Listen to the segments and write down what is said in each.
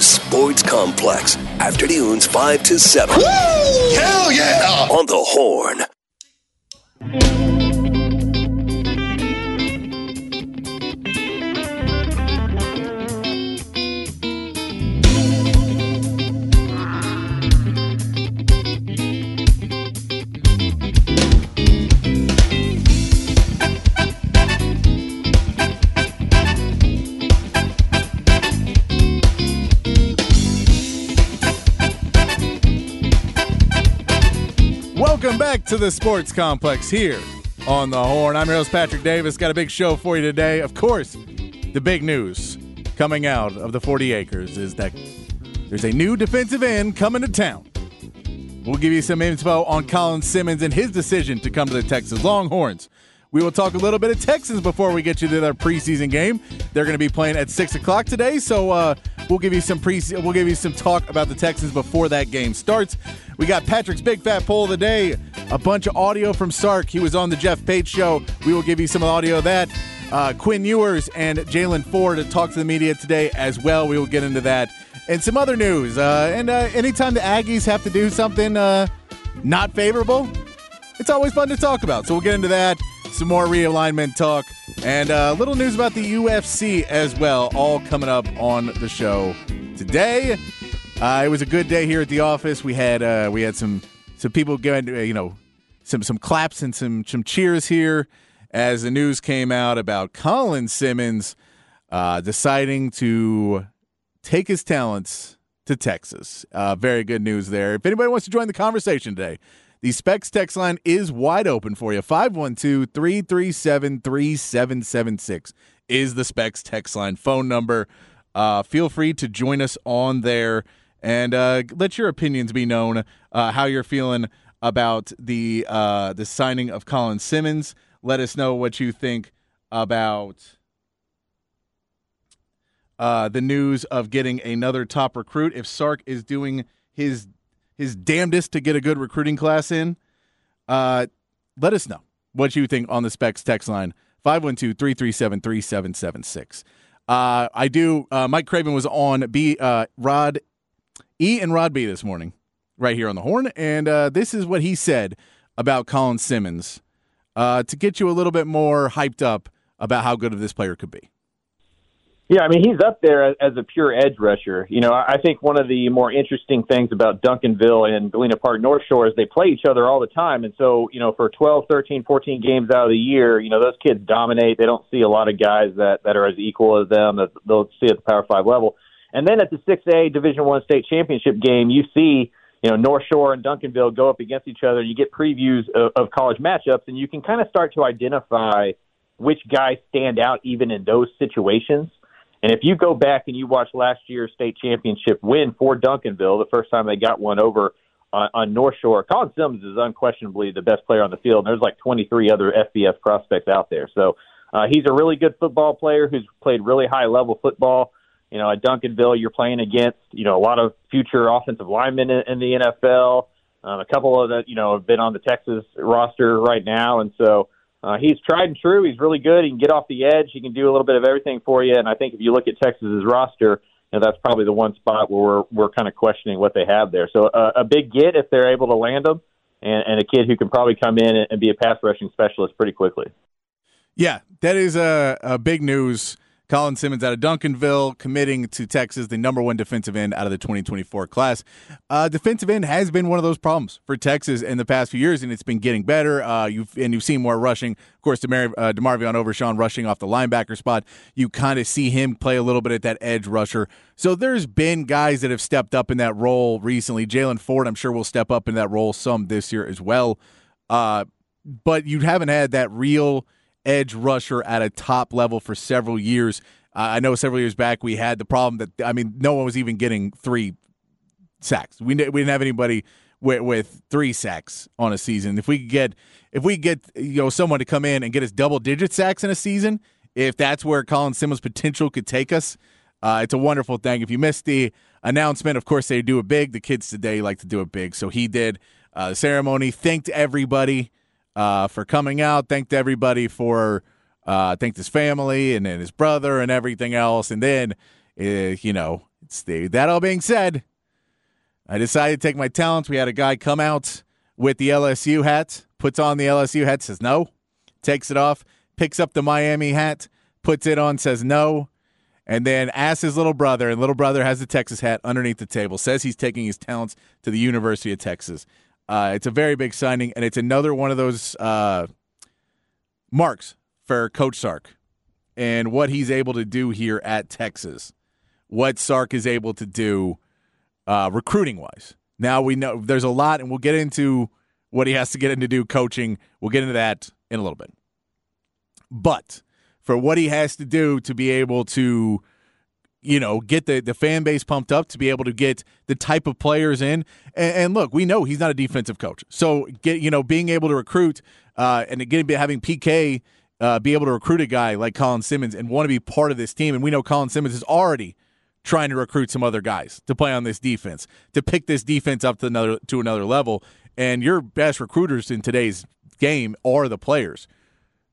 The Sports Complex. Afternoons 5 to 7. Woo! Hell yeah! On the Horn. To the Sports Complex here on the Horn. I'm your host, Patrick Davis. Got a big show for you today. Of course, the big news coming out of the 40 acres is that there's a new defensive end coming to town. We'll give you some info on Colin Simmons and his decision to come to the Texas Longhorns. We will talk a little bit of Texans before we get you to their preseason game. They're going to be playing at six o'clock today, so uh, we'll give you some pre we'll give you some talk about the Texans before that game starts. We got Patrick's big fat poll of the day, a bunch of audio from Sark. He was on the Jeff Pate show. We will give you some audio of that. Uh, Quinn Ewers and Jaylan Ford to talk to the media today as well. We will get into that and some other news. Uh, and uh, anytime the Aggies have to do something uh, not favorable, it's always fun to talk about. So we'll get into that some more realignment talk, and a uh, little news about the UFC as well, all coming up on the show today. Uh, it was a good day here at the office. We had uh, we had some some people going, uh, you know, some some claps and some some cheers here as the news came out about Colin Simmons uh, deciding to take his talents to Texas. Uh, very good news there. If anybody wants to join the conversation today, the Specs text line is wide open for you. 512 337 3776 is the Specs text line phone number. Uh, feel free to join us on there and uh, let your opinions be known. Uh, how you're feeling about the uh, the signing of Colin Simmons. Let us know what you think about uh, the news of getting another top recruit. If Sark is doing his his damnedest to get a good recruiting class in, uh, let us know what you think on the specs text line 512 337 3776. Uh, I do. Mike Craven was on B Rod E and Rod B this morning, right here on the horn, and uh, this is what he said about Colin Simmons uh, to get you a little bit more hyped up about how good of this player could be. Yeah, I mean he's up there as a pure edge rusher. You know, I think one of the more interesting things about Duncanville and Galena Park North Shore is they play each other all the time, and so you know for 12, 13, 14 games out of the year, you know those kids dominate. They don't see a lot of guys that that are as equal as them that they'll see at the Power Five level. And then at the 6A Division One state championship game, you see you know North Shore and Duncanville go up against each other, you get previews of, of college matchups, and you can kind of start to identify which guys stand out even in those situations. And if you go back and you watch last year's state championship win for Duncanville, the first time they got one over on, on North Shore, Colin Simmons is unquestionably the best player on the field. And there's like 23 other FBS prospects out there. So uh, he's a really good football player who's played really high level football. You know, at Duncanville, you're playing against you know a lot of future offensive linemen in, in the NFL. Um, a couple of the you know have been on the Texas roster right now, and so uh, he's tried and true. He's really good. He can get off the edge. He can do a little bit of everything for you. And I think if you look at Texas's roster, you know, that's probably the one spot where we're we're kind of questioning what they have there. So uh, a big get if they're able to land him, and, and a kid who can probably come in and, and be a pass rushing specialist pretty quickly. Yeah, that is a, a big news Colin Simmons out of Duncanville committing to Texas, the number one defensive end out of the 2024 class. Uh, defensive end has been one of those problems for Texas in the past few years, and it's been getting better. Uh, you've and you've seen more rushing. Of course, Demar- uh, Demarvion Overshown rushing off the linebacker spot. You kind of see him play a little bit at that edge rusher. So there's been guys that have stepped up in that role recently. Jaylan Ford, I'm sure, will step up in that role some this year as well. Uh, but you haven't had that real – edge rusher at a top level for several years. Uh, I know several years back we had the problem that I mean no one was even getting three sacks. We we didn't have anybody with, with three sacks on a season. If we could get if we get you know someone to come in and get us double digit sacks in a season, if that's where Colin Simmons' potential could take us, uh, it's a wonderful thing. If you missed the announcement, of course they do it big. The kids today like to do it big, so he did. Uh, ceremony thanked everybody uh, for coming out. Thanked everybody for uh, thanked his family and, and his brother and everything else. And then, uh, you know, Steve. That all being said, I decided to take my talents. We had a guy come out with the LSU hat, puts on the LSU hat, says no, takes it off, picks up the Miami hat, puts it on, says no, and then asks his little brother, and little brother has the Texas hat underneath the table, says he's taking his talents to the University of Texas. Uh, it's a very big signing, and it's another one of those uh, marks for Coach Sark and what he's able to do here at Texas. What Sark is able to do uh, recruiting wise. Now we know there's a lot, and we'll get into what he has to get into do coaching. We'll get into that in a little bit. But for what he has to do to be able to you know, get the, the fan base pumped up to be able to get the type of players in. And, and look, we know he's not a defensive coach, so get you know being able to recruit uh, and again having PK uh, be able to recruit a guy like Colin Simmons and want to be part of this team. And we know Colin Simmons is already trying to recruit some other guys to play on this defense to pick this defense up to another to another level. And your best recruiters in today's game are the players.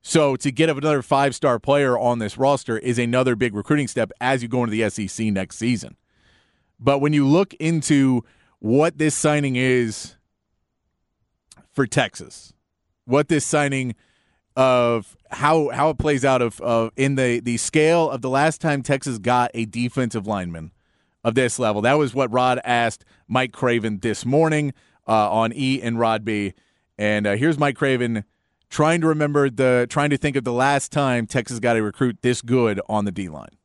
So to get another five star player on this roster is another big recruiting step as you go into the SEC next season. But when you look into what this signing is for Texas, what this signing of how how it plays out of, of in the the scale of the last time Texas got a defensive lineman of this level. That was what Rod asked Mike Craven this morning uh, on E and Rod B. And uh, here's Mike Craven trying to remember the trying to think of the last time Texas got a recruit this good on the D line.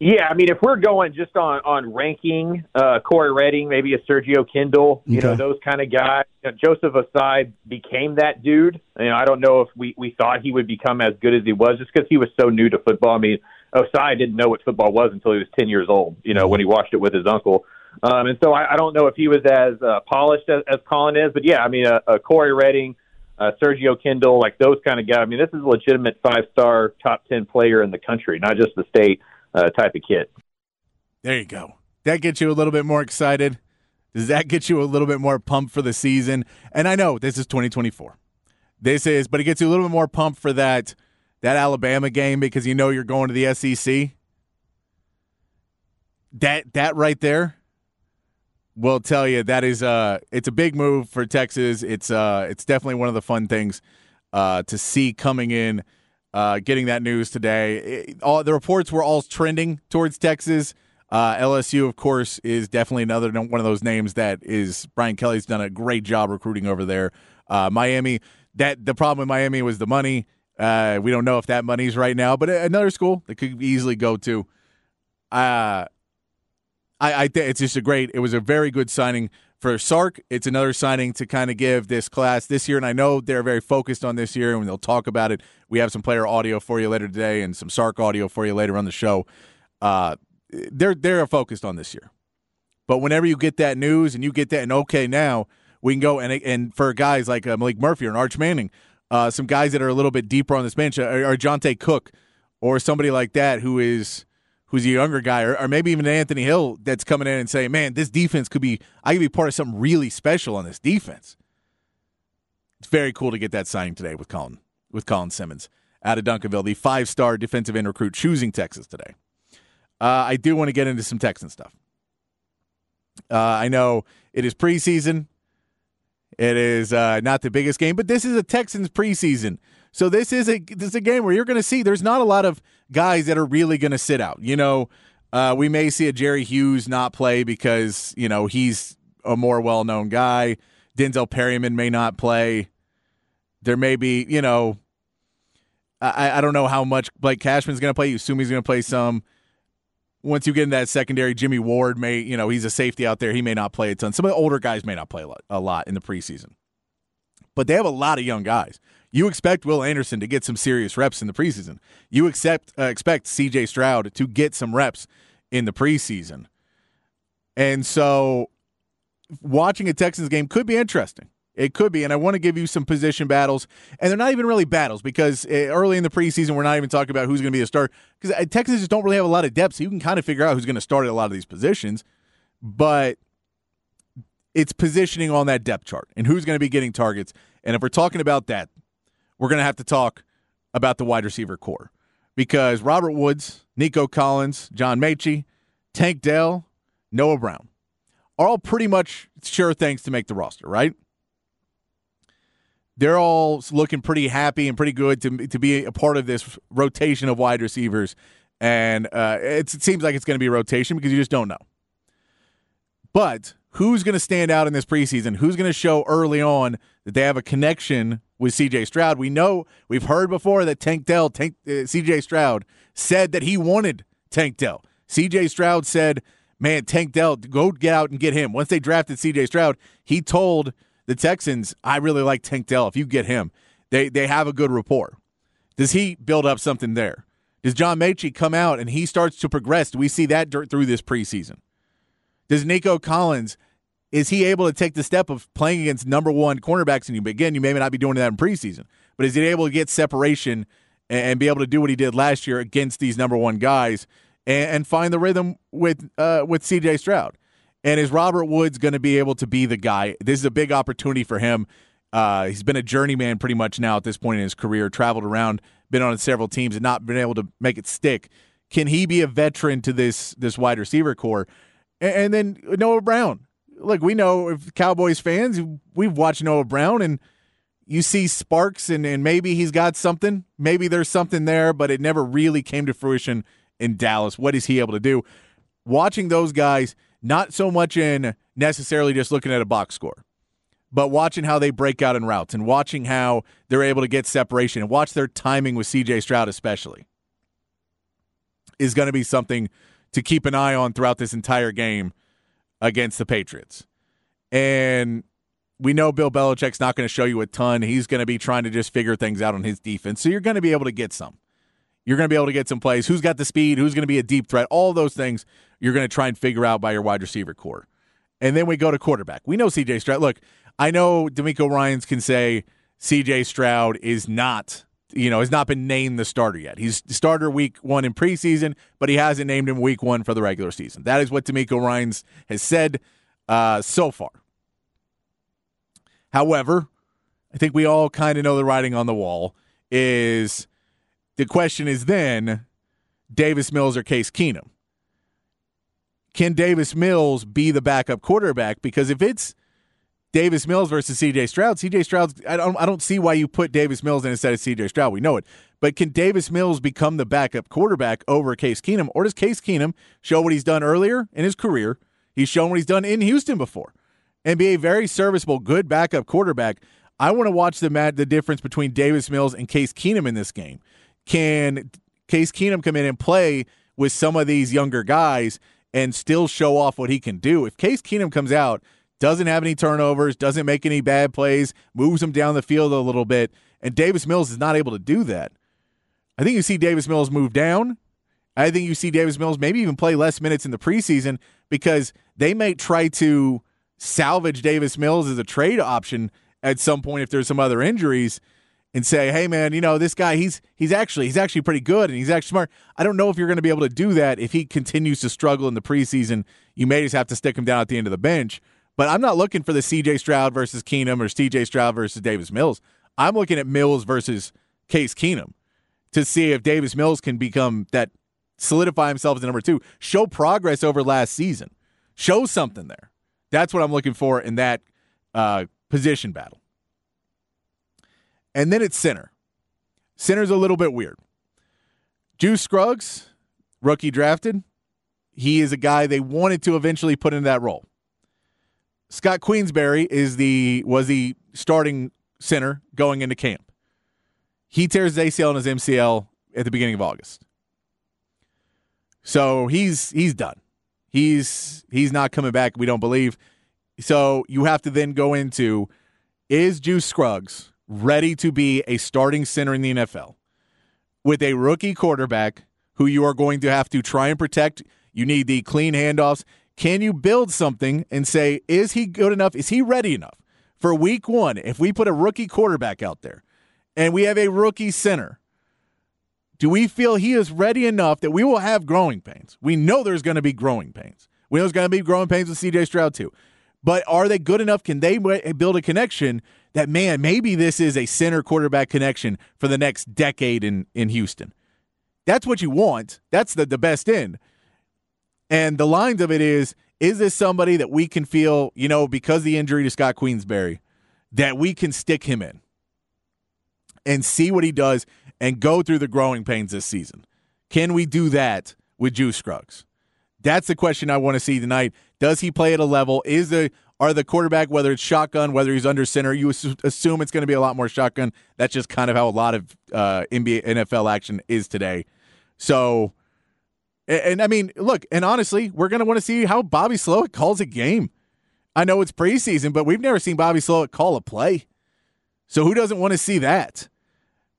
Yeah, I mean, if we're going just on on ranking, uh, Cory Redding, maybe a Sergio Kindle, you okay. know, those kind of guys. You know, Joseph Ossai became that dude. You know, I don't know if we we thought he would become as good as he was just because he was so new to football. I mean, Ossai didn't know what football was until he was ten years old. You know, when he watched it with his uncle. Um, and so I, I don't know if he was as uh, polished as, as Colin is, but yeah, I mean, uh, uh, Cory Redding uh, Sergio Kindle, like those kind of guys. I mean, this is a legitimate five star, top 10 player in the country, not just the state uh, type of kid. There you go. That gets you a little bit more excited. Does that get you a little bit more pumped for the season? And I know this is 2024. This is, but it gets you a little bit more pumped for that that Alabama game because you know you're going to the SEC. That that right there will tell you that is uh it's a big move for Texas. It's uh it's definitely one of the fun things uh to see coming in uh getting that news today. It, all the reports were all trending towards Texas. Uh, LSU, of course, is definitely another one of those names that is Brian Kelly's done a great job recruiting over there. Uh, Miami, that the problem with Miami was the money. Uh, we don't know if that money's right now, but another school that could easily go to. Uh, I, I think it's just a great. It was a very good signing for Sark. It's another signing to kind of give this class this year, and I know they're very focused on this year, and they'll talk about it. We have some player audio for you later today, and some Sark audio for you later on the show. Uh, they're they're focused on this year, but whenever you get that news and you get that, and okay, now we can go and and for guys like uh, Maalik Murphy or Arch Manning, uh, some guys that are a little bit deeper on this bench, or, or Johntay Cook, or somebody like that who is who's a younger guy, or, or, maybe even Anthony Hill that's coming in and saying, "Man, this defense could be. I could be part of something really special on this defense." It's very cool to get that signing today with Colin with Colin Simmons out of Duncanville, the five-star defensive end recruit choosing Texas today. Uh, I do want to get into some Texan stuff. Uh, I know it is preseason. It is uh, not the biggest game, but this is a Texans preseason. So this is a this is a game where you're going to see there's not a lot of guys that are really going to sit out. You know, uh, we may see a Jerry Hughes not play because you know he's a more well known guy. Denzel Perryman may not play. There may be, you know, I, I don't know how much Blake Cashman's going to play. You assume he's going to play some. Once you get in that secondary, Jimmy Ward may, you know, he's a safety out there. He may not play a ton. Some of the older guys may not play a lot, a lot in the preseason. But they have a lot of young guys. You expect Will Anderson to get some serious reps in the preseason. You accept, uh, expect CJ Stroud to get some reps in the preseason. And so watching a Texans game could be interesting. It could be, and I want to give you some position battles, and they're not even really battles because uh, early in the preseason we're not even talking about who's going to be a start because uh, Texans just don't really have a lot of depth, so you can kind of figure out who's going to start at a lot of these positions, but it's positioning on that depth chart and who's going to be getting targets. And if we're talking about that, we're going to have to talk about the wide receiver corps because Robert Woods, Nico Collins, John Metchie, Tank Dell, Noah Brown are all pretty much sure things to make the roster, right? They're all looking pretty happy and pretty good to, to be a part of this rotation of wide receivers. And uh, it seems like it's going to be a rotation because you just don't know. But who's going to stand out in this preseason? Who's going to show early on that they have a connection with CJ Stroud? We know, we've heard before that Tank Dell, Tank, uh, CJ Stroud, said that he wanted Tank Dell. CJ Stroud said, man, Tank Dell, go get out and get him. Once they drafted CJ Stroud, he told the Texans, I really like Tank Dell. If you get him, they, they have a good rapport. Does he build up something there? Does John Metchie come out and he starts to progress? Do we see that through this preseason? Does Nico Collins, is he able to take the step of playing against number one cornerbacks? And you again, you may not be doing that in preseason, but is he able to get separation and be able to do what he did last year against these number one guys and, and find the rhythm with uh, with CJ Stroud. And is Robert Woods going to be able to be the guy? This is a big opportunity for him. Uh, he's been a journeyman pretty much now at this point in his career, traveled around, been on several teams, and not been able to make it stick. Can he be a veteran to this this wide receiver corps? And, and then Noah Brown. Look, we know if Cowboys fans, we've watched Noah Brown, and you see sparks, and, and maybe he's got something. Maybe there's something there, but it never really came to fruition in Dallas. What is he able to do? Watching those guys, not so much in necessarily just looking at a box score, but watching how they break out in routes and watching how they're able to get separation and watch their timing with CJ Stroud, especially, is going to be something to keep an eye on throughout this entire game against the Patriots. And we know Bill Belichick's not going to show you a ton. He's going to be trying to just figure things out on his defense. So you're going to be able to get some. You're going to be able to get some plays. Who's got the speed? Who's going to be a deep threat? All those things you're going to try and figure out by your wide receiver corps. And then we go to quarterback. We know CJ Stroud. Look, I know DeMeco Ryans can say CJ Stroud is not, you know, has not been named the starter yet. He's starter week one in preseason, but he hasn't named him week one for the regular season. That is what DeMeco Ryans has said uh, so far. However, I think we all kind of know the writing on the wall is the question is then Davis Mills or Case Keenum. Can Davis Mills be the backup quarterback? Because if it's Davis Mills versus CJ Stroud, CJ Stroud, I don't, I don't see why you put Davis Mills in instead of CJ Stroud. We know it. But can Davis Mills become the backup quarterback over Case Keenum? Or does Case Keenum show what he's done earlier in his career? He's shown what he's done in Houston before and be a very serviceable, good backup quarterback. I want to watch the the difference between Davis Mills and Case Keenum in this game can Case Keenum come in and play with some of these younger guys and still show off what he can do? If Case Keenum comes out, doesn't have any turnovers, doesn't make any bad plays, moves them down the field a little bit, and Davis Mills is not able to do that. I think you see Davis Mills move down. I think you see Davis Mills maybe even play less minutes in the preseason because they may try to salvage Davis Mills as a trade option at some point if there's some other injuries and say, "Hey, man, you know this guy. He's he's actually he's actually pretty good, and he's actually smart." I don't know if you're going to be able to do that if he continues to struggle in the preseason. You may just have to stick him down at the end of the bench. But I'm not looking for the C.J. Stroud versus Keenum or C.J. Stroud versus Davis Mills. I'm looking at Mills versus Case Keenum to see if Davis Mills can become that solidify himself as number two, show progress over last season, show something there. That's what I'm looking for in that uh, position battle. And then it's center. Center's a little bit weird. Juice Scruggs, rookie drafted. He is a guy they wanted to eventually put in that role. Scott Quessenberry is the was the starting center going into camp. He tears his ACL and his MCL at the beginning of August. So he's he's done. He's he's not coming back, we don't believe. So you have to then go into is Juice Scruggs ready to be a starting center in the NFL with a rookie quarterback who you are going to have to try and protect. You need the clean handoffs. Can you build something and say, is he good enough? Is he ready enough for week one? If we put a rookie quarterback out there and we have a rookie center, do we feel he is ready enough that we will have growing pains? We know there's going to be growing pains. We know there's going to be growing pains with CJ Stroud, too. But are they good enough? Can they build a connection that, man, maybe this is a center quarterback connection for the next decade in, in Houston? That's what you want. That's the, the best end. And the lines of it is is this somebody that we can feel, you know, because the injury to Scott Quessenberry, that we can stick him in and see what he does and go through the growing pains this season? Can we do that with Juice Scruggs? That's the question I want to see tonight. Does he play at a level? Is the are the quarterback, whether it's shotgun, whether he's under center, you assume it's going to be a lot more shotgun. That's just kind of how a lot of uh, NBA NFL action is today. So, and, and I mean, look, and honestly, we're going to want to see how Bobby Slowik calls a game. I know it's preseason, but we've never seen Bobby Slowik call a play. So who doesn't want to see that?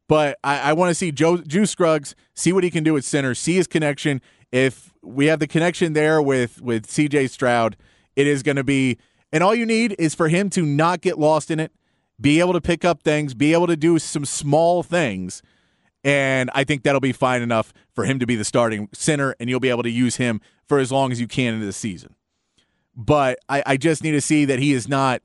But I, I want to see Joe Juice Scruggs see what he can do at center, see his connection. If we have the connection there with with CJ Stroud, it is going to be and all you need is for him to not get lost in it, be able to pick up things, be able to do some small things. And I think that'll be fine enough for him to be the starting center, and you'll be able to use him for as long as you can into the season. But I, I just need to see that he is not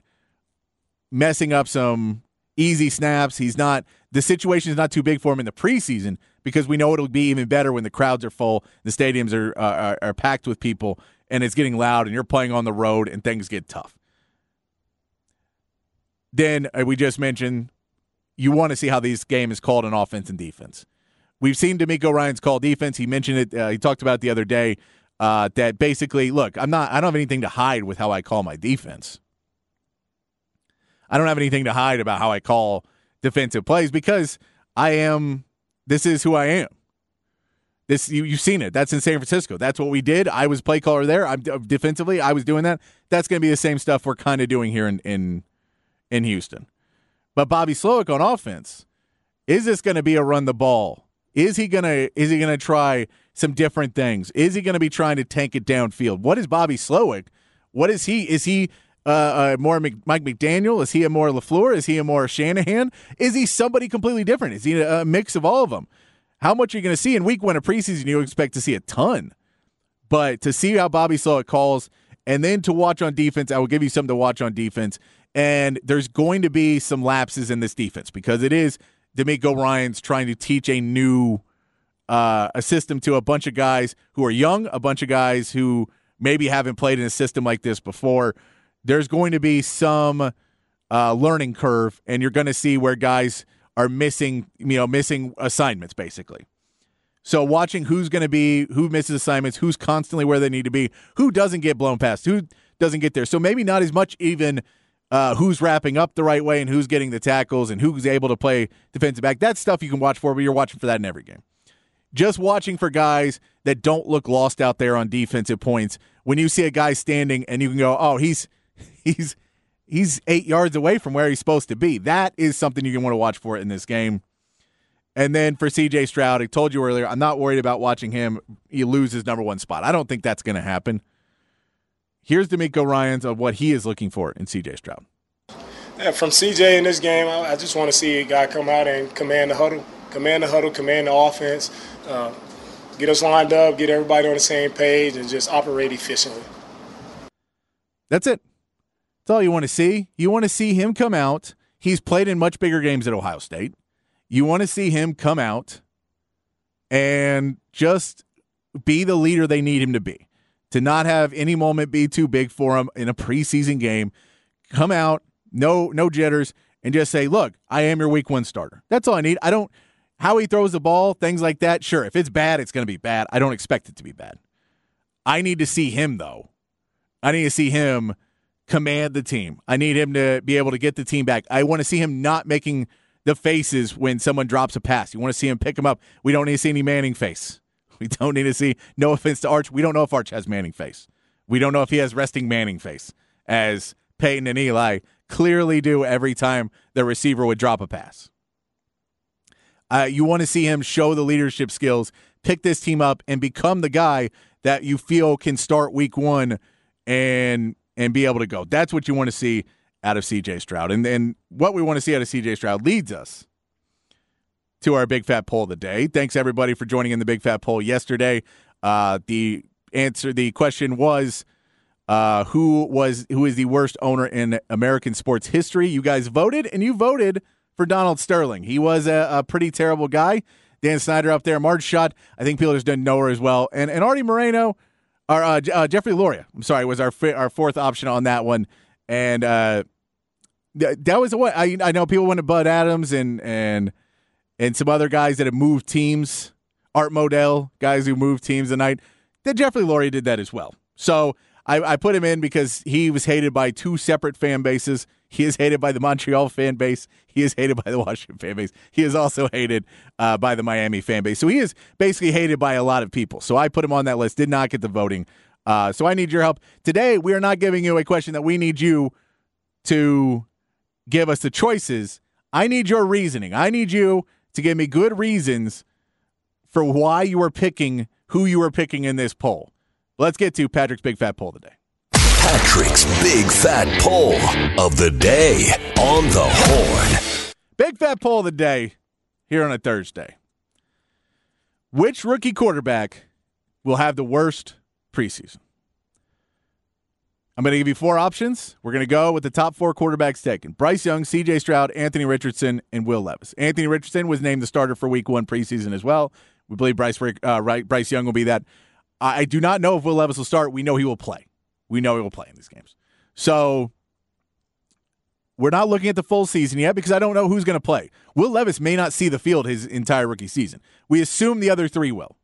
messing up some easy snaps. He's not the situation is not too big for him in the preseason because we know it'll be even better when the crowds are full, the stadiums are are, are packed with people, and it's getting loud and you're playing on the road and things get tough. Then uh, we just mentioned you want to see how this game is called on offense and defense. We've seen DeMeco Ryans call defense. He mentioned it. Uh, he talked about the other day. Uh, that basically, look, I'm not. I don't have anything to hide with how I call my defense. I don't have anything to hide about how I call defensive plays because I am. This is who I am. This you you've seen it. That's in San Francisco. That's what we did. I was play caller there. I'm defensively. I was doing that. That's going to be the same stuff we're kind of doing here in in in Houston. But Bobby Slowik on offense, is this going to be a run the ball? Is he gonna is he gonna try some different things? Is he going to be trying to tank it downfield? What is Bobby Slowik? What is he? Is he uh, uh, more Mc, Mike McDaniel? Is he a more Lafleur? Is he a more Shanahan? Is he somebody completely different? Is he a, mix of all of them? How much are you going to see in week one of preseason? You expect to see a ton. But to see how Bobby Slowik calls and then to watch on defense, I will give you something to watch on defense. And there's going to be some lapses in this defense because it is DeMeco Ryans trying to teach a new uh, a system to a bunch of guys who are young, a bunch of guys who maybe haven't played in a system like this before. There's going to be some uh, learning curve, and you're going to see where guys are missing, you know, missing assignments basically. So watching who's going to be, who misses assignments, who's constantly where they need to be, who doesn't get blown past, who doesn't get there. So maybe not as much even uh, who's wrapping up the right way and who's getting the tackles and who's able to play defensive back. That's stuff you can watch for, but you're watching for that in every game. Just watching for guys that don't look lost out there on defensive points. When you see a guy standing and you can go, oh, he's he's he's eight yards away from where he's supposed to be. That is something you can want to watch for in this game. And then for CJ Stroud, I told you earlier, I'm not worried about watching him he lose his number one spot. I don't think that's going to happen. Here's DeMeco Ryans of what he is looking for in CJ Stroud. Yeah, from CJ in this game, I, just want to see a guy come out and command the huddle, command the huddle, command the offense, uh, get us lined up, get everybody on the same page, and just operate efficiently. That's it. That's all you want to see. You want to see him come out. He's played in much bigger games at Ohio State. You want to see him come out and just be the leader they need him to be. To not have any moment be too big for him in a preseason game. Come out, no no jitters, and just say, "Look, I am your week 1 starter." That's all I need. I don't how he throws the ball, things like that. Sure, if it's bad, it's going to be bad. I don't expect it to be bad. I need to see him though. I need to see him command the team. I need him to be able to get the team back. I want to see him not making the faces when someone drops a pass. You want to see him pick him up. We don't need to see any Manning face. We don't need to see, no offense to Arch, we don't know if Arch has Manning face. We don't know if he has resting Manning face, as Peyton and Eli clearly do every time the receiver would drop a pass. Uh, you want to see him show the leadership skills, pick this team up, and become the guy that you feel can start week one and and be able to go. That's what you want to see out of CJ Stroud. And then what we want to see out of CJ Stroud leads us to our big fat poll of the day. Thanks everybody for joining in the big fat poll yesterday. Uh, the answer, the question was, uh, who was who is the worst owner in American sports history? You guys voted, and you voted for Donald Sterling. He was a, a pretty terrible guy. Dan Snyder up there, Marge Schott. I think people just didn't know her as well, and and Arte Moreno Our uh, uh, Jeffrey Loria, I'm sorry, was our our fourth option on that one, and uh, th- that was what I I know people went to Bud Adams and and and some other guys that have moved teams, Art Modell, guys who moved teams tonight. That Jeffrey Loria did that as well. So I, I put him in because he was hated by two separate fan bases. He is hated by the Montreal fan base. He is hated by the Washington fan base. He is also hated uh, by the Miami fan base. So he is basically hated by a lot of people. So I put him on that list. Did not get the voting. Uh, so I need your help today. We are not giving you a question that we need you to give us the choices. I need your reasoning. I need you to give me good reasons for why you are picking who you are picking in this poll. Let's get to Patrick's Big Fat Poll today. Patrick's Big Fat Poll of the Day on the Horn. Big Fat Poll of the Day here on a Thursday. Which rookie quarterback will have the worst preseason? I'm going to give you four options. We're going to go with the top four quarterbacks taken Bryce Young, CJ Stroud, Anthony Richardson, and Will Levis. Anthony Richardson was named the starter for week one preseason as well. We believe Bryce, uh, Bryce Young will be that. I do not know if Will Levis will start. We know he will play. We know he will play in these games. So we're not looking at the full season yet because I don't know who's going to play. Will Levis may not see the field his entire rookie season. We assume the other three will.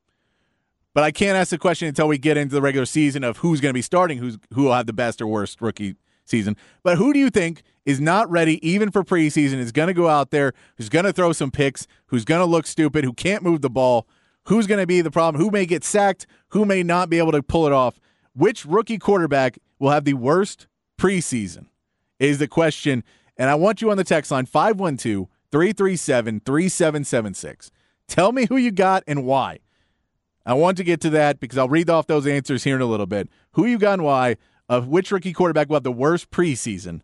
But I can't ask the question until we get into the regular season of who's going to be starting, who's who will have the best or worst rookie season. But who do you think is not ready even for preseason, is going to go out there, who's going to throw some picks, who's going to look stupid, who can't move the ball, who's going to be the problem, who may get sacked, who may not be able to pull it off? Which rookie quarterback will have the worst preseason is the question. And I want you on the text line 512 337 3776. Tell me who you got and why. I want to get to that because I'll read off those answers here in a little bit. Who you got and why of which rookie quarterback will have the worst preseason.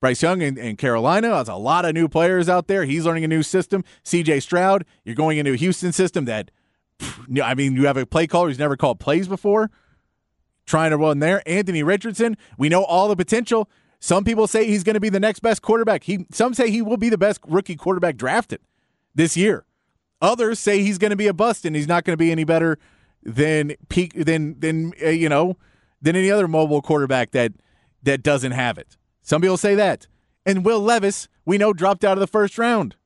Bryce Young in, in Carolina has a lot of new players out there. He's learning a new system. CJ Stroud, you're going into a Houston system that, I mean, you have a play caller who's never called plays before, trying to run there. Anthony Richardson, we know all the potential. Some people say he's going to be the next best quarterback. He, some say he will be the best rookie quarterback drafted this year. Others say he's going to be a bust and he's not going to be any better than peak than than uh, you know than any other mobile quarterback that that doesn't have it. Some people say that. And Will Levis, we know dropped out of the first round.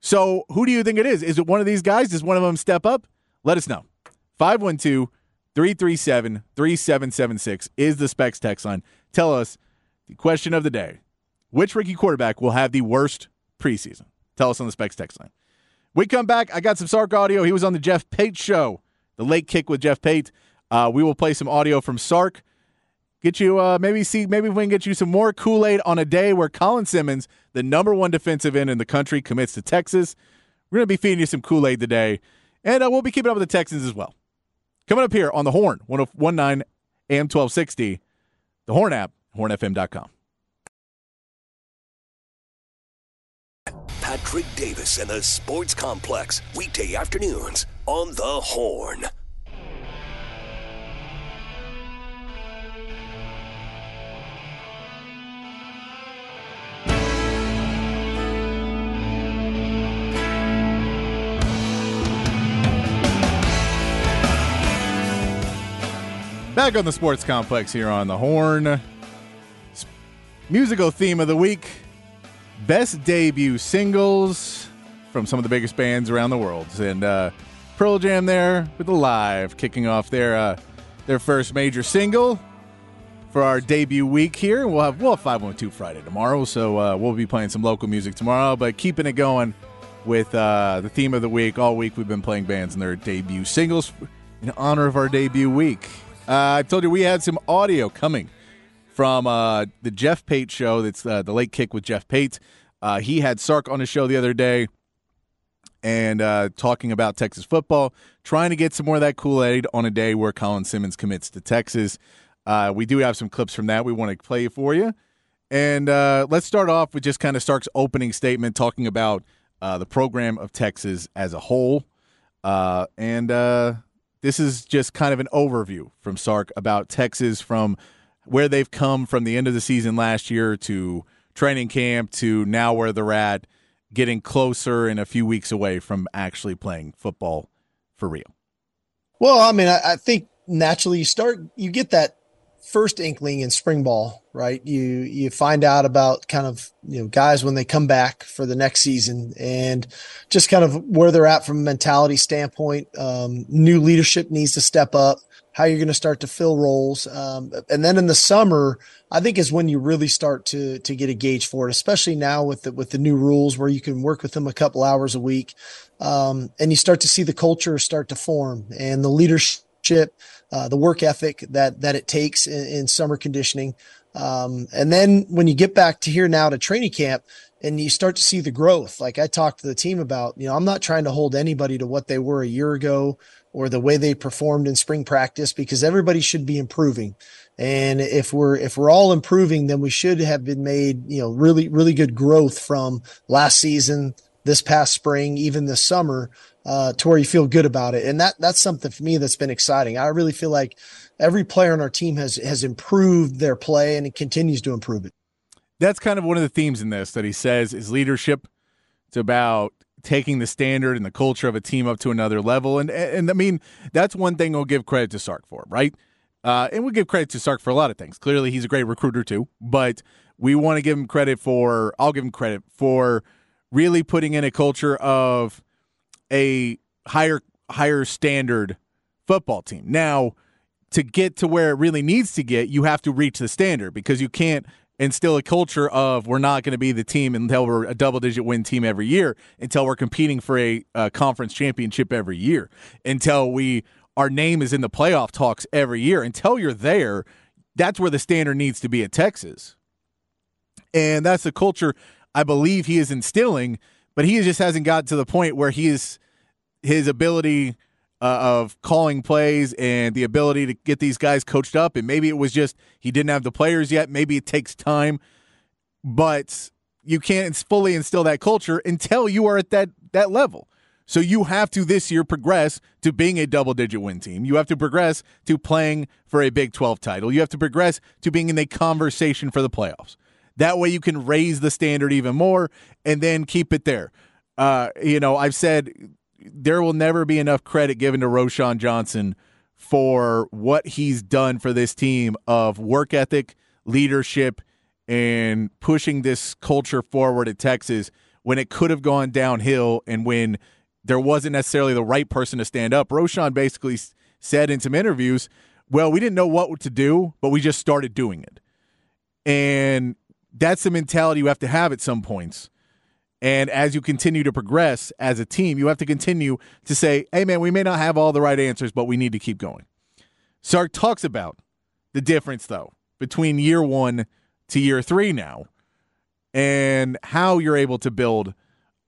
So, who do you think it is? Is it one of these guys? Does one of them step up? Let us know. 512 337 3776 is the Specs text line. Tell us the question of the day Which rookie quarterback will have the worst preseason? Tell us on the Specs text line. We come back. I got some Sark audio. He was on the Jeff Pate show, the late kick with Jeff Pate. Uh, we will play some audio from Sark. Get you uh, maybe see maybe we can get you some more Kool Aid on a day where Colin Simmons, the number one defensive end in the country, commits to Texas. We're gonna be feeding you some Kool Aid today, and uh, we'll be keeping up with the Texans as well. Coming up here on the Horn, 1019 AM 1260, the Horn app, hornfm.com. Patrick Davis and the Sports Complex, weekday afternoons on the Horn. Back on the Sports Complex here on the Horn. Musical theme of the week best debut singles from some of the biggest bands around the world. And uh, Pearl Jam there with the live kicking off their uh, their first major single for our debut week here. We'll have we'll have 512 Friday tomorrow, so uh, we'll be playing some local music tomorrow, but keeping it going with uh, the theme of the week. All week we've been playing bands and their debut singles in honor of our debut week. Uh, I told you we had some audio coming from uh, the Jeff Pate show. That's uh, the late kick with Jeff Pate. Uh, he had Sark on his show the other day and uh, talking about Texas football, trying to get some more of that Kool Aid on a day where Colin Simmons commits to Texas. Uh, we do have some clips from that we want to play for you. And uh, let's start off with just kind of Sark's opening statement talking about the program of Texas as a whole. and this is just kind of an overview from Sark about Texas from – where they've come from the end of the season last year to training camp to now where they're at, getting closer and a few weeks away from actually playing football for real? Well, I mean, I, I think naturally you start you get that first inkling in spring ball, right? You you find out about kind of you know guys when they come back for the next season and just kind of where they're at from a mentality standpoint. Um, new leadership needs to step up. How you're going to start to fill roles, um, and then in the summer, I think is when you really start to to get a gauge for it, especially now with the with the new rules where you can work with them a couple hours a week, um, and you start to see the culture start to form and the leadership uh, the work ethic that that it takes in, in summer conditioning. Um, and then when you get back to here now to training camp and you start to see the growth, like I talked to the team about, you know, I'm not trying to hold anybody to what they were a year ago or the way they performed in spring practice because everybody should be improving. And if we're if we're all improving, then we should have been made, you know, really really good growth from last season, this past spring, even this summer uh, to where you feel good about it. And that that's something for me that's been exciting. I really feel like every player on our team has has improved their play and it continues to improve it. That's kind of one of the themes in this that he says is leadership. It's about taking the standard and the culture of a team up to another level. And and, and I mean that's one thing we'll give credit to Sark for, right? Uh, and we give credit to Sark for a lot of things. Clearly, he's a great recruiter too, but we want to give him credit for. I'll give him credit for really putting in a culture of a higher higher standard football team. Now, to get to where it really needs to get, you have to reach the standard because you can't instill a culture of we're not going to be the team until we're a double digit win team every year, until we're competing for a, a conference championship every year, until we our name is in the playoff talks every year. Until you're there, that's where the standard needs to be at Texas. And that's the culture I believe he is instilling, but he just hasn't got to the point where he is his ability uh, of calling plays and the ability to get these guys coached up. And maybe it was just he didn't have the players yet. Maybe it takes time, but you can't fully instill that culture until you are at that that level. So you have to this year progress to being a double digit win team. You have to progress to playing for a Big 12 title. You have to progress to being in a conversation for the playoffs. That way you can raise the standard even more and then keep it there. Uh, you know, I've said there will never be enough credit given to Roschon Johnson for what he's done for this team of work ethic, leadership, and pushing this culture forward at Texas when it could have gone downhill and when there wasn't necessarily the right person to stand up. Roschon basically said in some interviews, well, we didn't know what to do, but we just started doing it. And that's the mentality you have to have at some points. And as you continue to progress as a team, you have to continue to say, hey, man, we may not have all the right answers, but we need to keep going. Sark talks about the difference, though, between year one to year three now and how you're able to build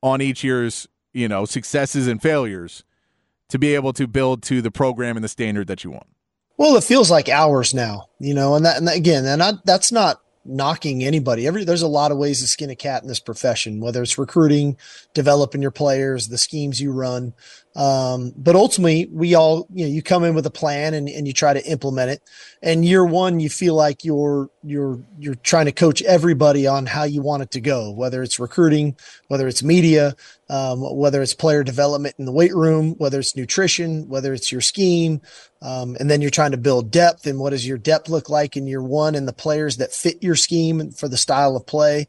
on each year's, you know, successes and failures to be able to build to the program and the standard that you want. Well, it feels like ours now, you know, and that, and again, and I, that's not knocking anybody. Every there's a lot of ways to skin a cat in this profession, whether it's recruiting, developing your players, the schemes you run. Um, but ultimately, we all, you know, you come in with a plan and, and you try to implement it. And year one, you feel like you're you're you're trying to coach everybody on how you want it to go, whether it's recruiting, whether it's media, um, whether it's player development in the weight room, whether it's nutrition, whether it's your scheme, um, and then you're trying to build depth. And what does your depth look like in year one, and the players that fit your scheme for the style of play.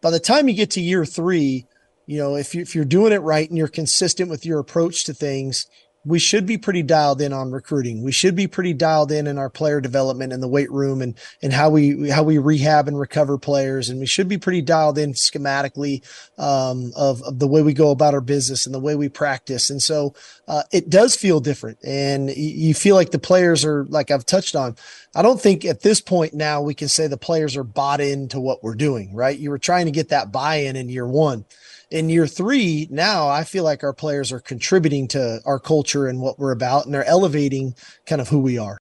By the time you get to year three, you know, if you if you're doing it right and you're consistent with your approach to things, we should be pretty dialed in on recruiting. We should be pretty dialed in in our player development in the weight room and and how we how we rehab and recover players. And we should be pretty dialed in schematically um, of of the way we go about our business and the way we practice. And so uh, it does feel different, and you feel like the players are like I've touched on. I don't think at this point now we can say the players are bought into what we're doing. Right? You were trying to get that buy in in year one in year three, now I feel like our players are contributing to our culture and what we're about, and they're elevating kind of who we are.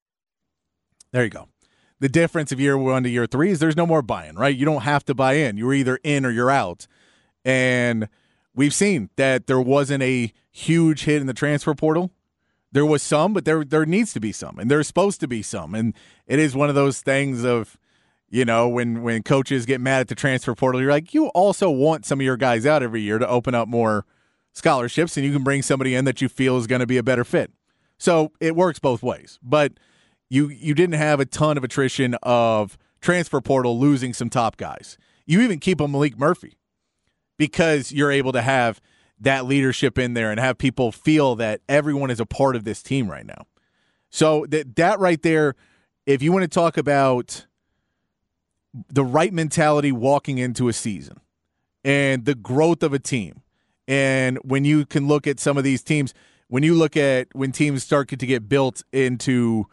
There you go. The difference of year one to year three is there's no more buy-in, right? You don't have to buy in. You're either in or you're out. And we've seen that there wasn't a huge hit in the transfer portal. There was some, but there there needs to be some, and there's supposed to be some. And it is one of those things of you know, when when coaches get mad at the transfer portal, you're like, you also want some of your guys out every year to open up more scholarships, and you can bring somebody in that you feel is going to be a better fit. So it works both ways. But you you didn't have a ton of attrition of transfer portal losing some top guys. You even keep a Maalik Murphy because you're able to have that leadership in there and have people feel that everyone is a part of this team right now. So that that right there, if you want to talk about the right mentality walking into a season and the growth of a team, and when you can look at some of these teams, when you look at when teams start to get built into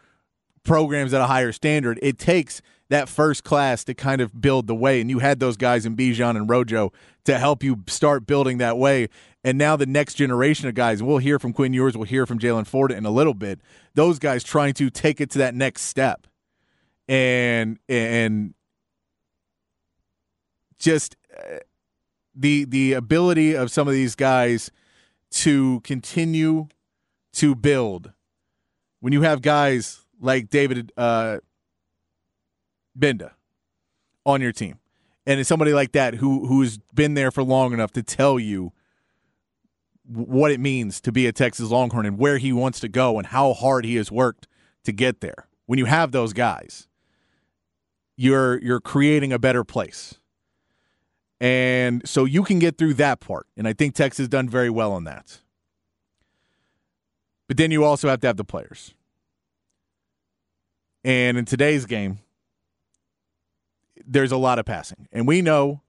programs at a higher standard, it takes that first class to kind of build the way. And you had those guys in Bijan and Rojo to help you start building that way. And now the next generation of guys, we'll hear from Quinn Ewers, we'll hear from Jaylan Ford in a little bit. Those guys trying to take it to that next step, and and just uh, the the ability of some of these guys to continue to build. When you have guys like David uh, Gbenda on your team, and it's somebody like that who who's been there for long enough to tell you what it means to be a Texas Longhorn and where he wants to go and how hard he has worked to get there. When you have those guys, you're you're creating a better place. And so you can get through that part. And I think Texas has done very well on that. But then you also have to have the players. And in today's game, there's a lot of passing. And we know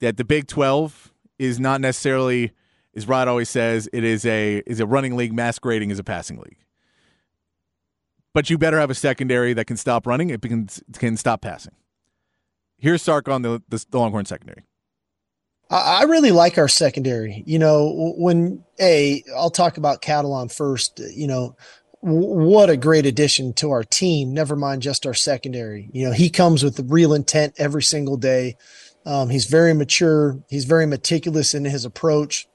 that the Big 12 is not necessarily – as Rod always says, it is a is a running league masquerading as a passing league. But you better have a secondary that can stop running. It can can stop passing. Here's Sark on the, the Longhorn secondary. I really like our secondary. You know, when a I'll talk about Catalon first. You know, what a great addition to our team. Never mind just our secondary. You know, he comes with the real intent every single day. Um, he's very mature. He's very meticulous in his approach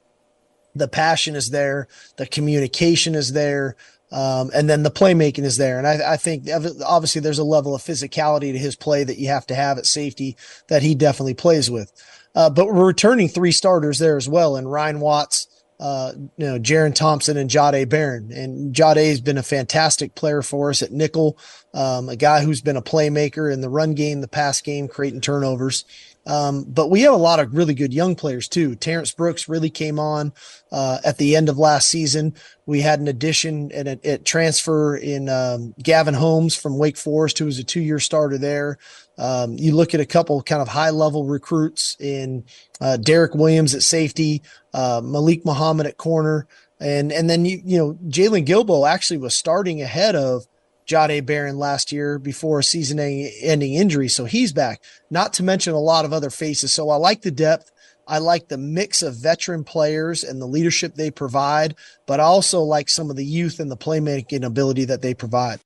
the passion is there, the communication is there, um, and then the playmaking is there. And I, I, think obviously there's a level of physicality to his play that you have to have at safety that he definitely plays with. Uh, but we're returning three starters there as well, and Ryan Watts, uh, you know, Jerrin Thompson and Jahdae Barron. And Jahdae has been a fantastic player for us at nickel, um, a guy who's been a playmaker in the run game, the pass game, creating turnovers. Um, but we have a lot of really good young players too. Terrence Brooks really came on uh, at the end of last season. We had an addition and a, transfer in um, Gavin Holmes from Wake Forest, who was a two-year starter there. Um, you look at a couple kind of high-level recruits in uh, Derek Williams at safety, uh, Malik Muhammad at corner, and and then you you know Jaylon Guilbeau actually was starting ahead of Jahdae Barron last year before a season ending injury. So he's back, not to mention a lot of other faces. So I like the depth. I like the mix of veteran players and the leadership they provide, but I also like some of the youth and the playmaking ability that they provide.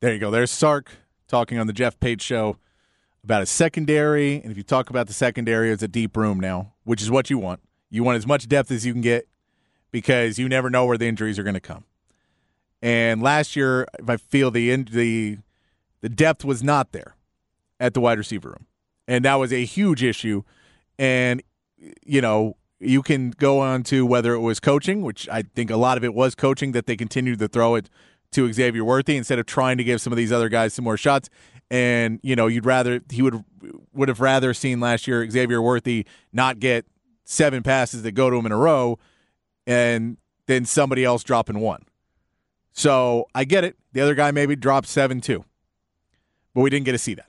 There you go. There's Sark talking on the Jeff Pate show about a secondary. And if you talk about the secondary, it's a deep room now, which is what you want. You want as much depth as you can get because you never know where the injuries are going to come. And last year, if I feel the the the depth was not there at the wide receiver room, and that was a huge issue. And you know, you can go on to whether it was coaching, which I think a lot of it was coaching that they continued to throw it to Xavier Worthy instead of trying to give some of these other guys some more shots. And you know, you'd rather he would would have rather seen last year Xavier Worthy not get seven passes that go to him in a row, and then somebody else dropping one. So I get it. The other guy maybe dropped seven too, but we didn't get to see that.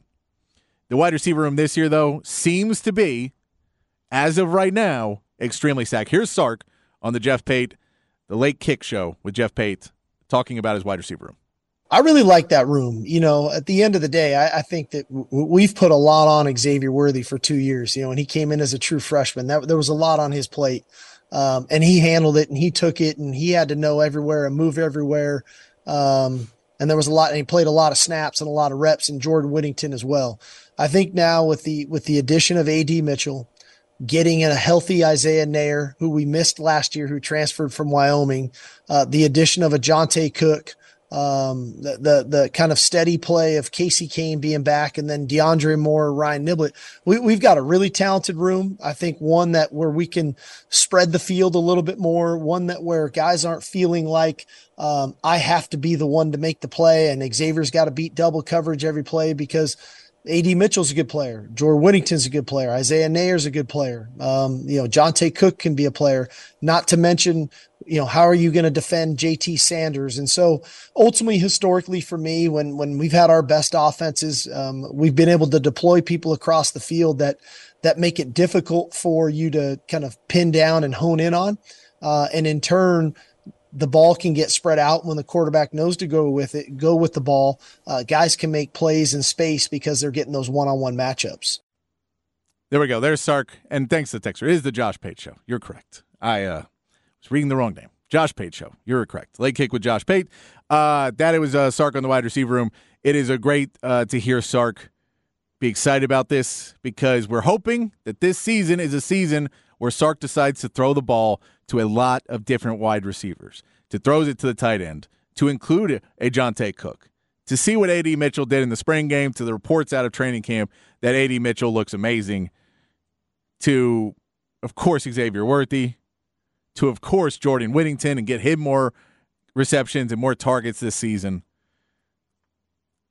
The wide receiver room this year, though, seems to be, as of right now, extremely stacked. Here's Sark on the Jeff Pate, the late kick show with Jeff Pate, talking about his wide receiver room. I really like that room. You know, at the end of the day, I, I think that w- we've put a lot on Xavier Worthy for two years. You know, when he came in as a true freshman, that there was a lot on his plate. Um, and he handled it and he took it and he had to know everywhere and move everywhere. Um, and there was a lot, and he played a lot of snaps and a lot of reps and Jordan Whittington as well. I think now with the, with the addition of AD Mitchell, getting a healthy Isaiah Neyor, who we missed last year, who transferred from Wyoming, uh, the addition of a Johntay Cook, um, the, the, the kind of steady play of Casey Cain being back, and then DeAndre Moore, Ryan Niblett. We, we've got a really talented room. I think one that where we can spread the field a little bit more. One that where guys aren't feeling like um, I have to be the one to make the play, and Xavier's got to beat double coverage every play because AD Mitchell's a good player. Jordan Whittington's a good player. Isaiah Neyor's a good player. Um, you know, Johntay Cook can be a player. Not to mention, you know, how are you going to defend JT Sanders? And so ultimately, historically for me, when, when we've had our best offenses, um, we've been able to deploy people across the field that, that make it difficult for you to kind of pin down and hone in on. Uh, and in turn, the ball can get spread out when the quarterback knows to go with it, go with the ball. Uh, guys can make plays in space because they're getting those one on one matchups. There we go. There's Sark. And thanks to Texter. It is the Josh Pate Show. You're correct. I uh, was reading the wrong name. Josh Pate Show. You're correct. Late kick with Josh Pate. Uh, that it was uh, Sark on the wide receiver room. It is a great uh, to hear Sark be excited about this because we're hoping that this season is a season where Sark decides to throw the ball to a lot of different wide receivers, to throws it to the tight end, to include a Johntay Cook, to see what AD Mitchell did in the spring game, to the reports out of training camp that AD Mitchell looks amazing, to, of course, Xavier Worthy, to, of course, Jordan Whittington and get him more receptions and more targets this season.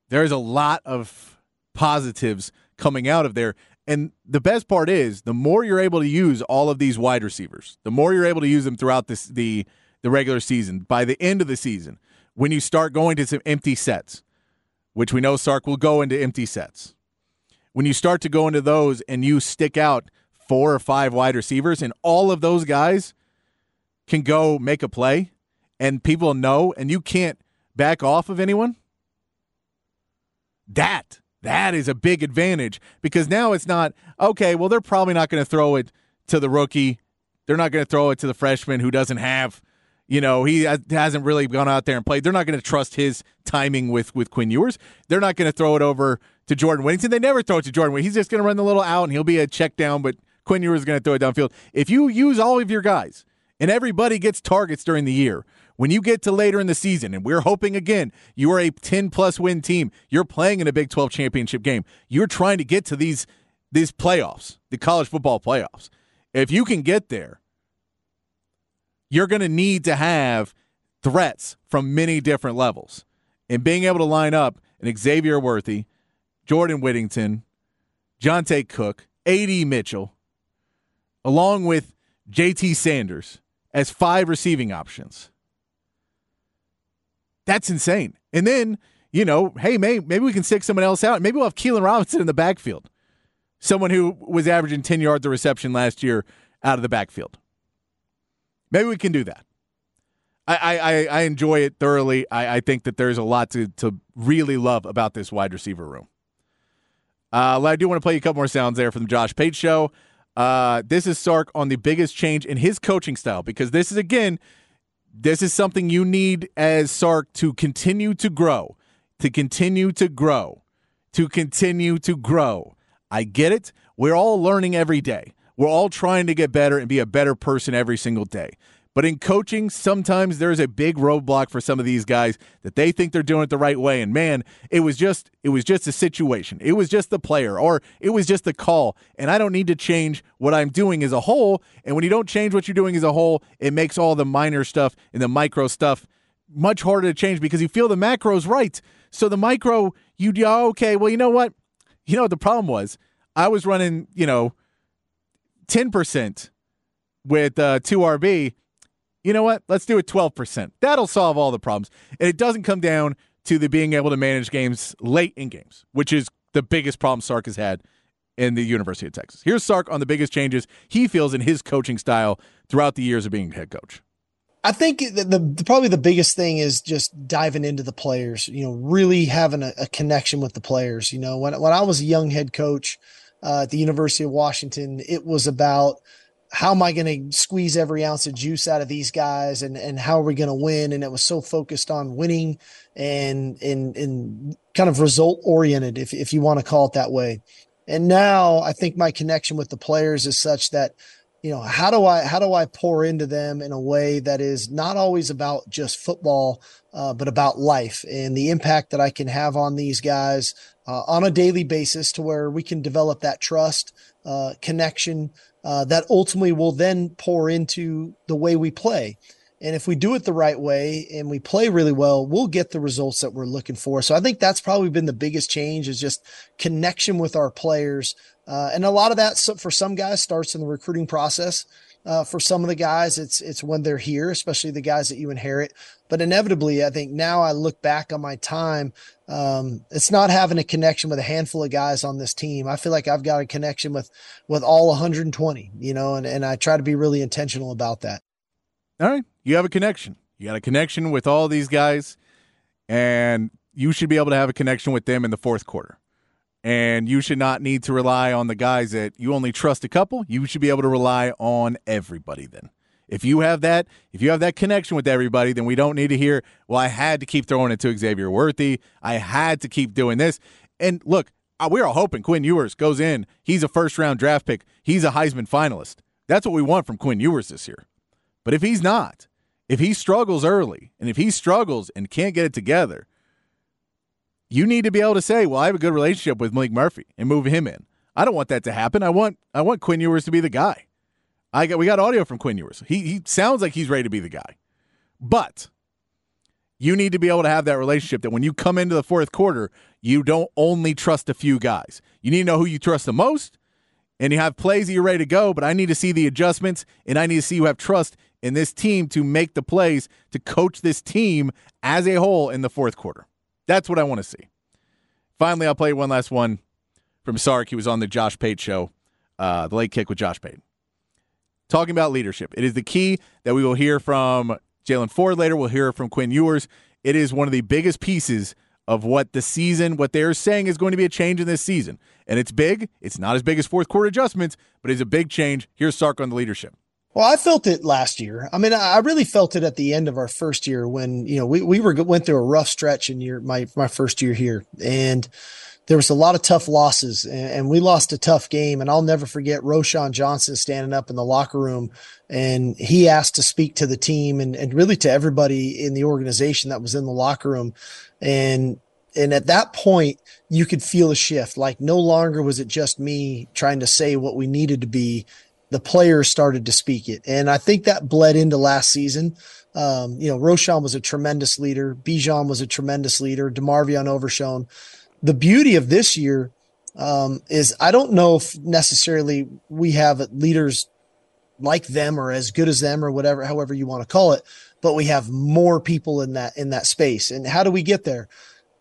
There's a lot of positives coming out of there. And the best part is the more you're able to use all of these wide receivers, the more you're able to use them throughout this the the regular season. By the end of the season, when you start going to some empty sets, which we know Sark will go into empty sets. When you start to go into those and you stick out four or five wide receivers and all of those guys can go make a play and people know and you can't back off of anyone, that that is a big advantage because now it's not, okay, well, they're probably not going to throw it to the rookie. They're not going to throw it to the freshman who doesn't have, you know, he hasn't really gone out there and played. They're not going to trust his timing with, with Quinn Ewers. They're not going to throw it over to Jordan Whittington. They never throw it to Jordan. He's just going to run the little out and he'll be a check down, but Quinn Ewers is going to throw it downfield. If you use all of your guys and everybody gets targets during the year, when you get to later in the season, and we're hoping again, you are a 10 plus win team, you're playing in a Big 12 championship game. You're trying to get to these these playoffs, the college football playoffs. If you can get there, you're going to need to have threats from many different levels. And being able to line up an Xavier Worthy, Jordan Whittington, Johntay Cook, AD Mitchell, along with JT Sanders as five receiving options that's insane. And then, you know, hey, maybe, maybe we can stick someone else out. Maybe we'll have Keilan Robinson in the backfield, someone who was averaging 10 yards of reception last year out of the backfield. Maybe we can do that. I, I, I enjoy it thoroughly. I, I think that there's a lot to, to really love about this wide receiver room. Uh, I do want to play a couple more sounds there from the Josh Pate show. Uh, this is Sark on the biggest change in his coaching style because this is, again, this is something you need as Sark to continue to grow, to continue to grow, to continue to grow. I get it. We're all learning every day. We're all trying to get better and be a better person every single day. But in coaching, sometimes there's a big roadblock for some of these guys that they think they're doing it the right way. And man, it was just it was just a situation. It was just the player or it was just the call. And I don't need to change what I'm doing as a whole. And when you don't change what you're doing as a whole, it makes all the minor stuff and the micro stuff much harder to change because you feel the macro's right. So the micro, you okay, well, you know what? You know what the problem was? I was running, you know, 10% with uh, 2RB you know what? Let's do it 12%. That'll solve all the problems. And it doesn't come down to the being able to manage games late in games, which is the biggest problem Sark has had in the University of Texas. Here's Sark on the biggest changes he feels in his coaching style throughout the years of being head coach. I think the, the, probably the biggest thing is just diving into the players. You know, really having a, a connection with the players. You know, when when I was a young head coach uh, at the University of Washington, it was about how am I going to squeeze every ounce of juice out of these guys and, and how are we going to win? And it was so focused on winning and, and, and kind of result oriented, if, if you want to call it that way. And now I think my connection with the players is such that you know how do i how do i pour into them in a way that is not always about just football uh, but about life and the impact that i can have on these guys uh, on a daily basis to where we can develop that trust uh, connection uh, that ultimately will then pour into the way we play and if we do it the right way and we play really well, we'll get the results that we're looking for. So I think that's probably been the biggest change is just connection with our players. Uh, and a lot of that for some guys starts in the recruiting process. Uh, for some of the guys, it's it's when they're here, especially the guys that you inherit. But inevitably, I think now I look back on my time. Um, it's not having a connection with a handful of guys on this team. I feel like I've got a connection with with all 120, you know, and and I try to be really intentional about that. All right, you have a connection. You got a connection with all these guys, and you should be able to have a connection with them in the fourth quarter. And you should not need to rely on the guys that you only trust a couple. You should be able to rely on everybody then. If you have that, if you have that connection with everybody, then we don't need to hear, well, I had to keep throwing it to Xavier Worthy. I had to keep doing this. And look, uh, we're all hoping Quinn Ewers goes in. He's a first round draft pick. He's a Heisman finalist. That's what we want from Quinn Ewers this year. But if he's not, if he struggles early and if he struggles and can't get it together, you need to be able to say, "Well, I have a good relationship with Maalik Murphy and move him in." I don't want that to happen. I want I want Quinn Ewers to be the guy. I got we got audio from Quinn Ewers. He he sounds like he's ready to be the guy. But you need to be able to have that relationship that when you come into the fourth quarter, you don't only trust a few guys. You need to know who you trust the most, and you have plays that you're ready to go, but I need to see the adjustments and I need to see you have trust in this team to make the plays to coach this team as a whole in the fourth quarter. That's what I want to see. Finally, I'll play one last one from Sark. He was on the Josh Pate show, uh, the late kick with Josh Pate. Talking about leadership. It is the key that we will hear from Jaylan Ford later. We'll hear from Quinn Ewers. It is one of the biggest pieces of what the season, what they're saying is going to be a change in this season. And it's big. It's not as big as fourth quarter adjustments, but it's a big change. Here's Sark on the leadership. Well, I felt it last year. I mean, I really felt it at the end of our first year when, you know, we, we were went through a rough stretch in year my my first year here. And there was a lot of tough losses and, and we lost a tough game. And I'll never forget Roschon Johnson standing up in the locker room and he asked to speak to the team and, and really to everybody in the organization that was in the locker room. And and at that point you could feel a shift like no longer was it just me trying to say what we needed to be the players started to speak it. And I think that bled into last season. Um, you know, Roschon was a tremendous leader. Bijan was a tremendous leader. DeMarvion Overshown. The beauty of this year um, is I don't know if necessarily we have leaders like them or as good as them or whatever, however you want to call it, but we have more people in that in that space. And how do we get there?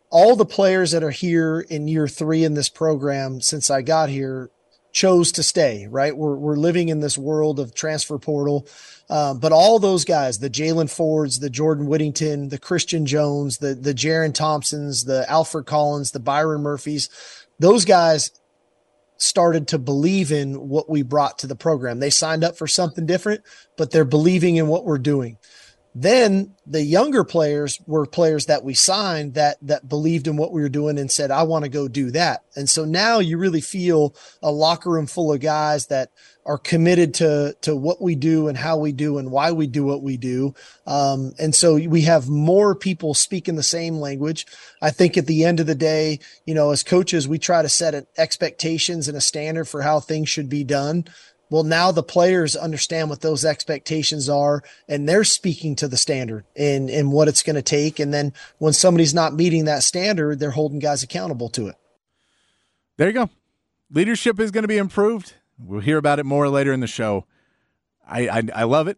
All the players that are here in year three in this program since I got here chose to stay, right? We're, we're living in this world of transfer portal. Um, but all those guys, the Jaylan Fords, the Jordan Whittington, the Christian Jones, the, the Jerrin Thompsons, the Alfred Collins, the Byron Murphys, those guys started to believe in what we brought to the program. They signed up for something different, but they're believing in what we're doing. Then the younger players were players that we signed that that believed in what we were doing and said, "I want to go do that." And so now you really feel a locker room full of guys that are committed to to what we do and how we do and why we do what we do. Um, and so we have more people speaking the same language. I think at the end of the day, you know, as coaches, we try to set expectations and a standard for how things should be done. Well, now the players understand what those expectations are and they're speaking to the standard and, and what it's going to take. And then when somebody's not meeting that standard, they're holding guys accountable to it. There you go. Leadership is going to be improved. We'll hear about it more later in the show. I, I, I love it.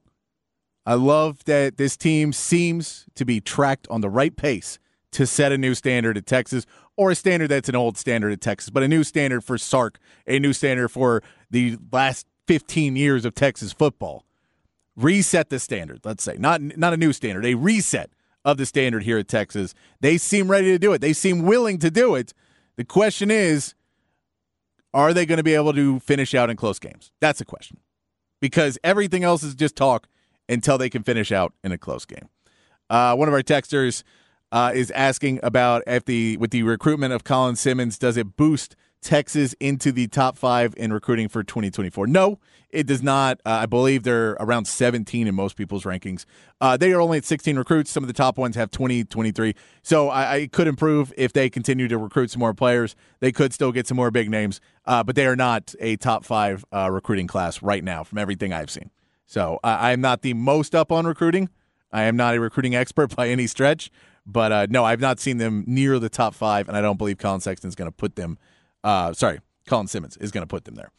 I love that this team seems to be tracked on the right pace to set a new standard at Texas, or a standard that's an old standard at Texas, but a new standard for Sark, a new standard for the last 15 years of Texas football. Reset the standard, let's say. Not not a new standard, a reset of the standard here at Texas. They seem ready to do it. They seem willing to do it. The question is, are they going to be able to finish out in close games? That's the question. Because everything else is just talk until they can finish out in a close game. Uh, one of our texters uh, is asking about if the with the recruitment of Colin Simmons, does it boost Texas into the top five in recruiting for 2024? No, it does not. Uh, I believe they're around 17 in most people's rankings. Uh, they are only at 16 recruits. Some of the top ones have 20, 23. So I, I, could improve if they continue to recruit some more players. They could still get some more big names, uh, but they are not a top five uh, recruiting class right now from everything I've seen. So I am not the most up on recruiting. I am not a recruiting expert by any stretch, but uh, no, I've not seen them near the top five, and I don't believe Collin Sexton is going to put them. Uh, sorry, Colin Simmons is going to put them there.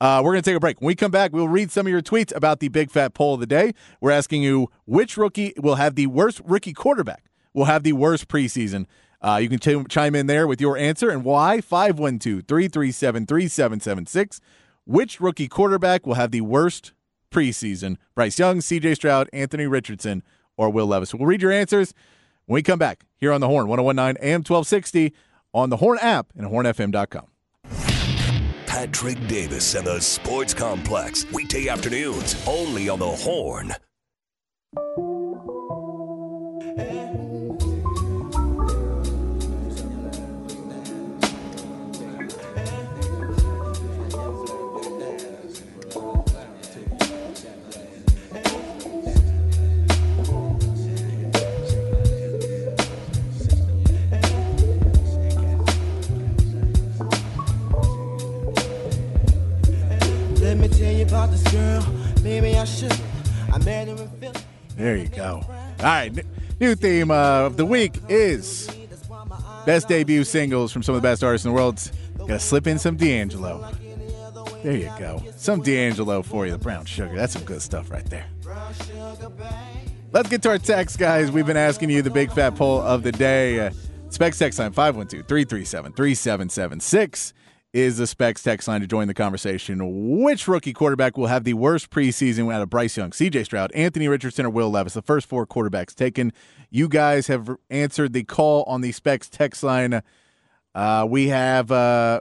Uh, we're going to take a break. When we come back, we'll read some of your tweets about the big fat poll of the day. We're asking you which rookie will have the worst rookie quarterback, will have the worst preseason. Uh, you can ch- chime in there with your answer and why. 512 337 3776. Which rookie quarterback will have the worst preseason? Bryce Young, CJ Stroud, Anthony Richardson, or Will Levis? We'll read your answers when we come back here on the Horn, 1019 AM 1260 on the Horn app and hornfm.com. Patrick Davis and the Sports Complex, weekday afternoons, only on the Horn. About this girl. Maybe I should. I met in Philly. There you go. All right, new theme of the week is best debut singles from some of the best artists in the world. Gotta slip in some D'Angelo. There you go. Some D'Angelo for you, the brown sugar. That's some good stuff right there. Let's get to our text, guys. We've been asking you the big fat poll of the day. Uh, Specs text line 512 337 3776 is the Specs text line to join the conversation. Which rookie quarterback will have the worst preseason out of Bryce Young, CJ Stroud, Anthony Richardson, or Will Levis? The first four quarterbacks taken. You guys have answered the call on the Specs text line. Uh, we have uh,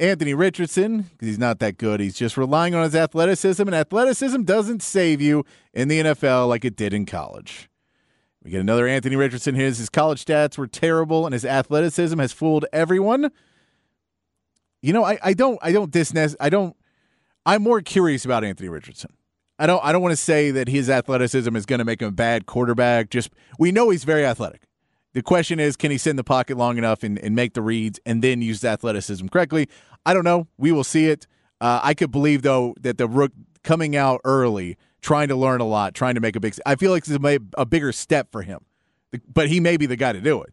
Anthony Richardson because he's not that good. He's just relying on his athleticism, and athleticism doesn't save you in the NFL like it did in college. We get another Anthony Richardson. His his college stats were terrible, and his athleticism has fooled everyone. You know, I, I don't I don't disness I don't I'm more curious about Anthony Richardson. I don't I don't want to say that his athleticism is going to make him a bad quarterback. Just we know he's very athletic. The question is, can he sit in the pocket long enough and, and make the reads and then use the athleticism correctly? I don't know. We will see it. Uh, I could believe though that the rook coming out early, trying to learn a lot, trying to make a big. I feel like this is a bigger step for him, but he may be the guy to do it.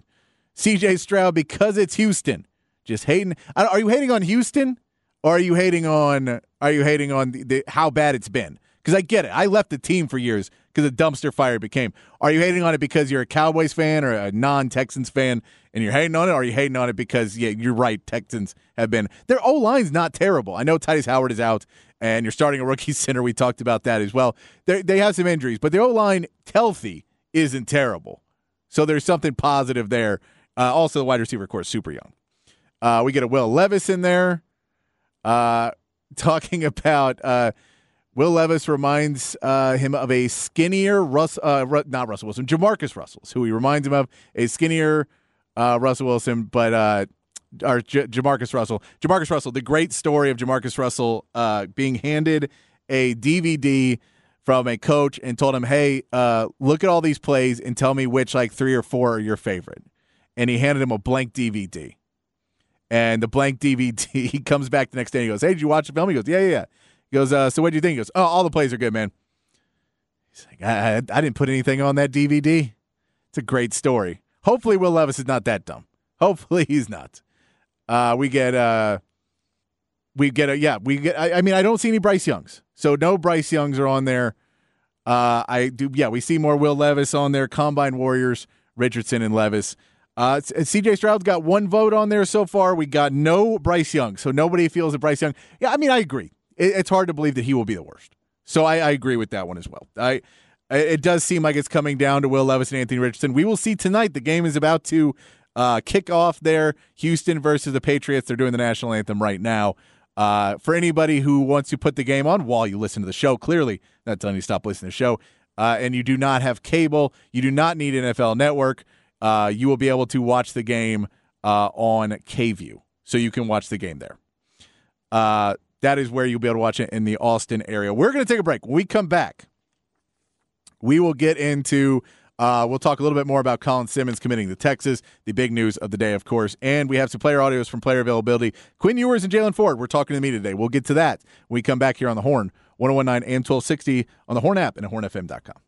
C.J. Stroud because it's Houston just hating. Are you hating on Houston, or are you hating on? Are you hating on the, the how bad it's been? Because I get it. I left the team for years because the dumpster fire became. Are you hating on it because you're a Cowboys fan or a non-Texans fan, and you're hating on it, or are you hating on it because yeah, you're right. Texans have been their O line's not terrible. I know Tytus Howard is out, and you're starting a rookie center. We talked about that as well. They they have some injuries, but their O line healthy isn't terrible. So there's something positive there. Uh, also, the wide receiver corps super young. Uh, we get a Will Levis in there uh, talking about uh, Will Levis reminds uh, him of a skinnier Russ, uh, not Russell Wilson, Jamarcus Russell, who he reminds him of a skinnier uh, Russell Wilson, but or J- Jamarcus Russell. Jamarcus Russell, the great story of Jamarcus Russell being handed a DVD from a coach and told him, "Hey, look at all these plays and tell me which like three or four are your favorite." And he handed him a blank DVD and the blank DVD. He comes back the next day and he goes, Hey, did you watch the film? He goes, Yeah, yeah, yeah. He goes, uh, So what do you think? He goes, Oh, all the plays are good, man. He's like, I, I, I didn't put anything on that DVD. It's a great story. Hopefully, Will Levis is not that dumb. Hopefully, he's not. Uh, we get, uh, we get a, yeah, we get, I, I mean, I don't see any Bryce Youngs. So no Bryce Youngs are on there. Uh, I do, yeah, we see more Will Levis on there, Combine Warriors, Richardson and Levis. Uh, CJ Stroud's got one vote on there so far. We got no Bryce Young, so nobody feels that Bryce Young. Yeah, I mean, I agree. It, it's hard to believe that he will be the worst. So I, I agree with that one as well. I it does seem like it's coming down to Will Levis and Anthony Richardson. We will see tonight. The game is about to uh, kick off there. Houston versus the Patriots. They're doing the national anthem right now. Uh, for anybody who wants to put the game on while you listen to the show, clearly not telling you to stop listening to the show, uh, and you do not have cable, you do not need NFL Network uh, you will be able to watch the game uh, on KVUE. so you can watch the game there. Uh, that is where you'll be able to watch it in the Austin area. We're going to take a break. When we come back, we will get into. Uh, we'll talk a little bit more about Colin Simmons committing to Texas, the big news of the day, of course. And we have some player audios from player availability. Quinn Ewers and Jaylan Ford, we're talking to me today. We'll get to that when we come back here on the Horn, 1019 and 1260 on the Horn app and at hornfm.com.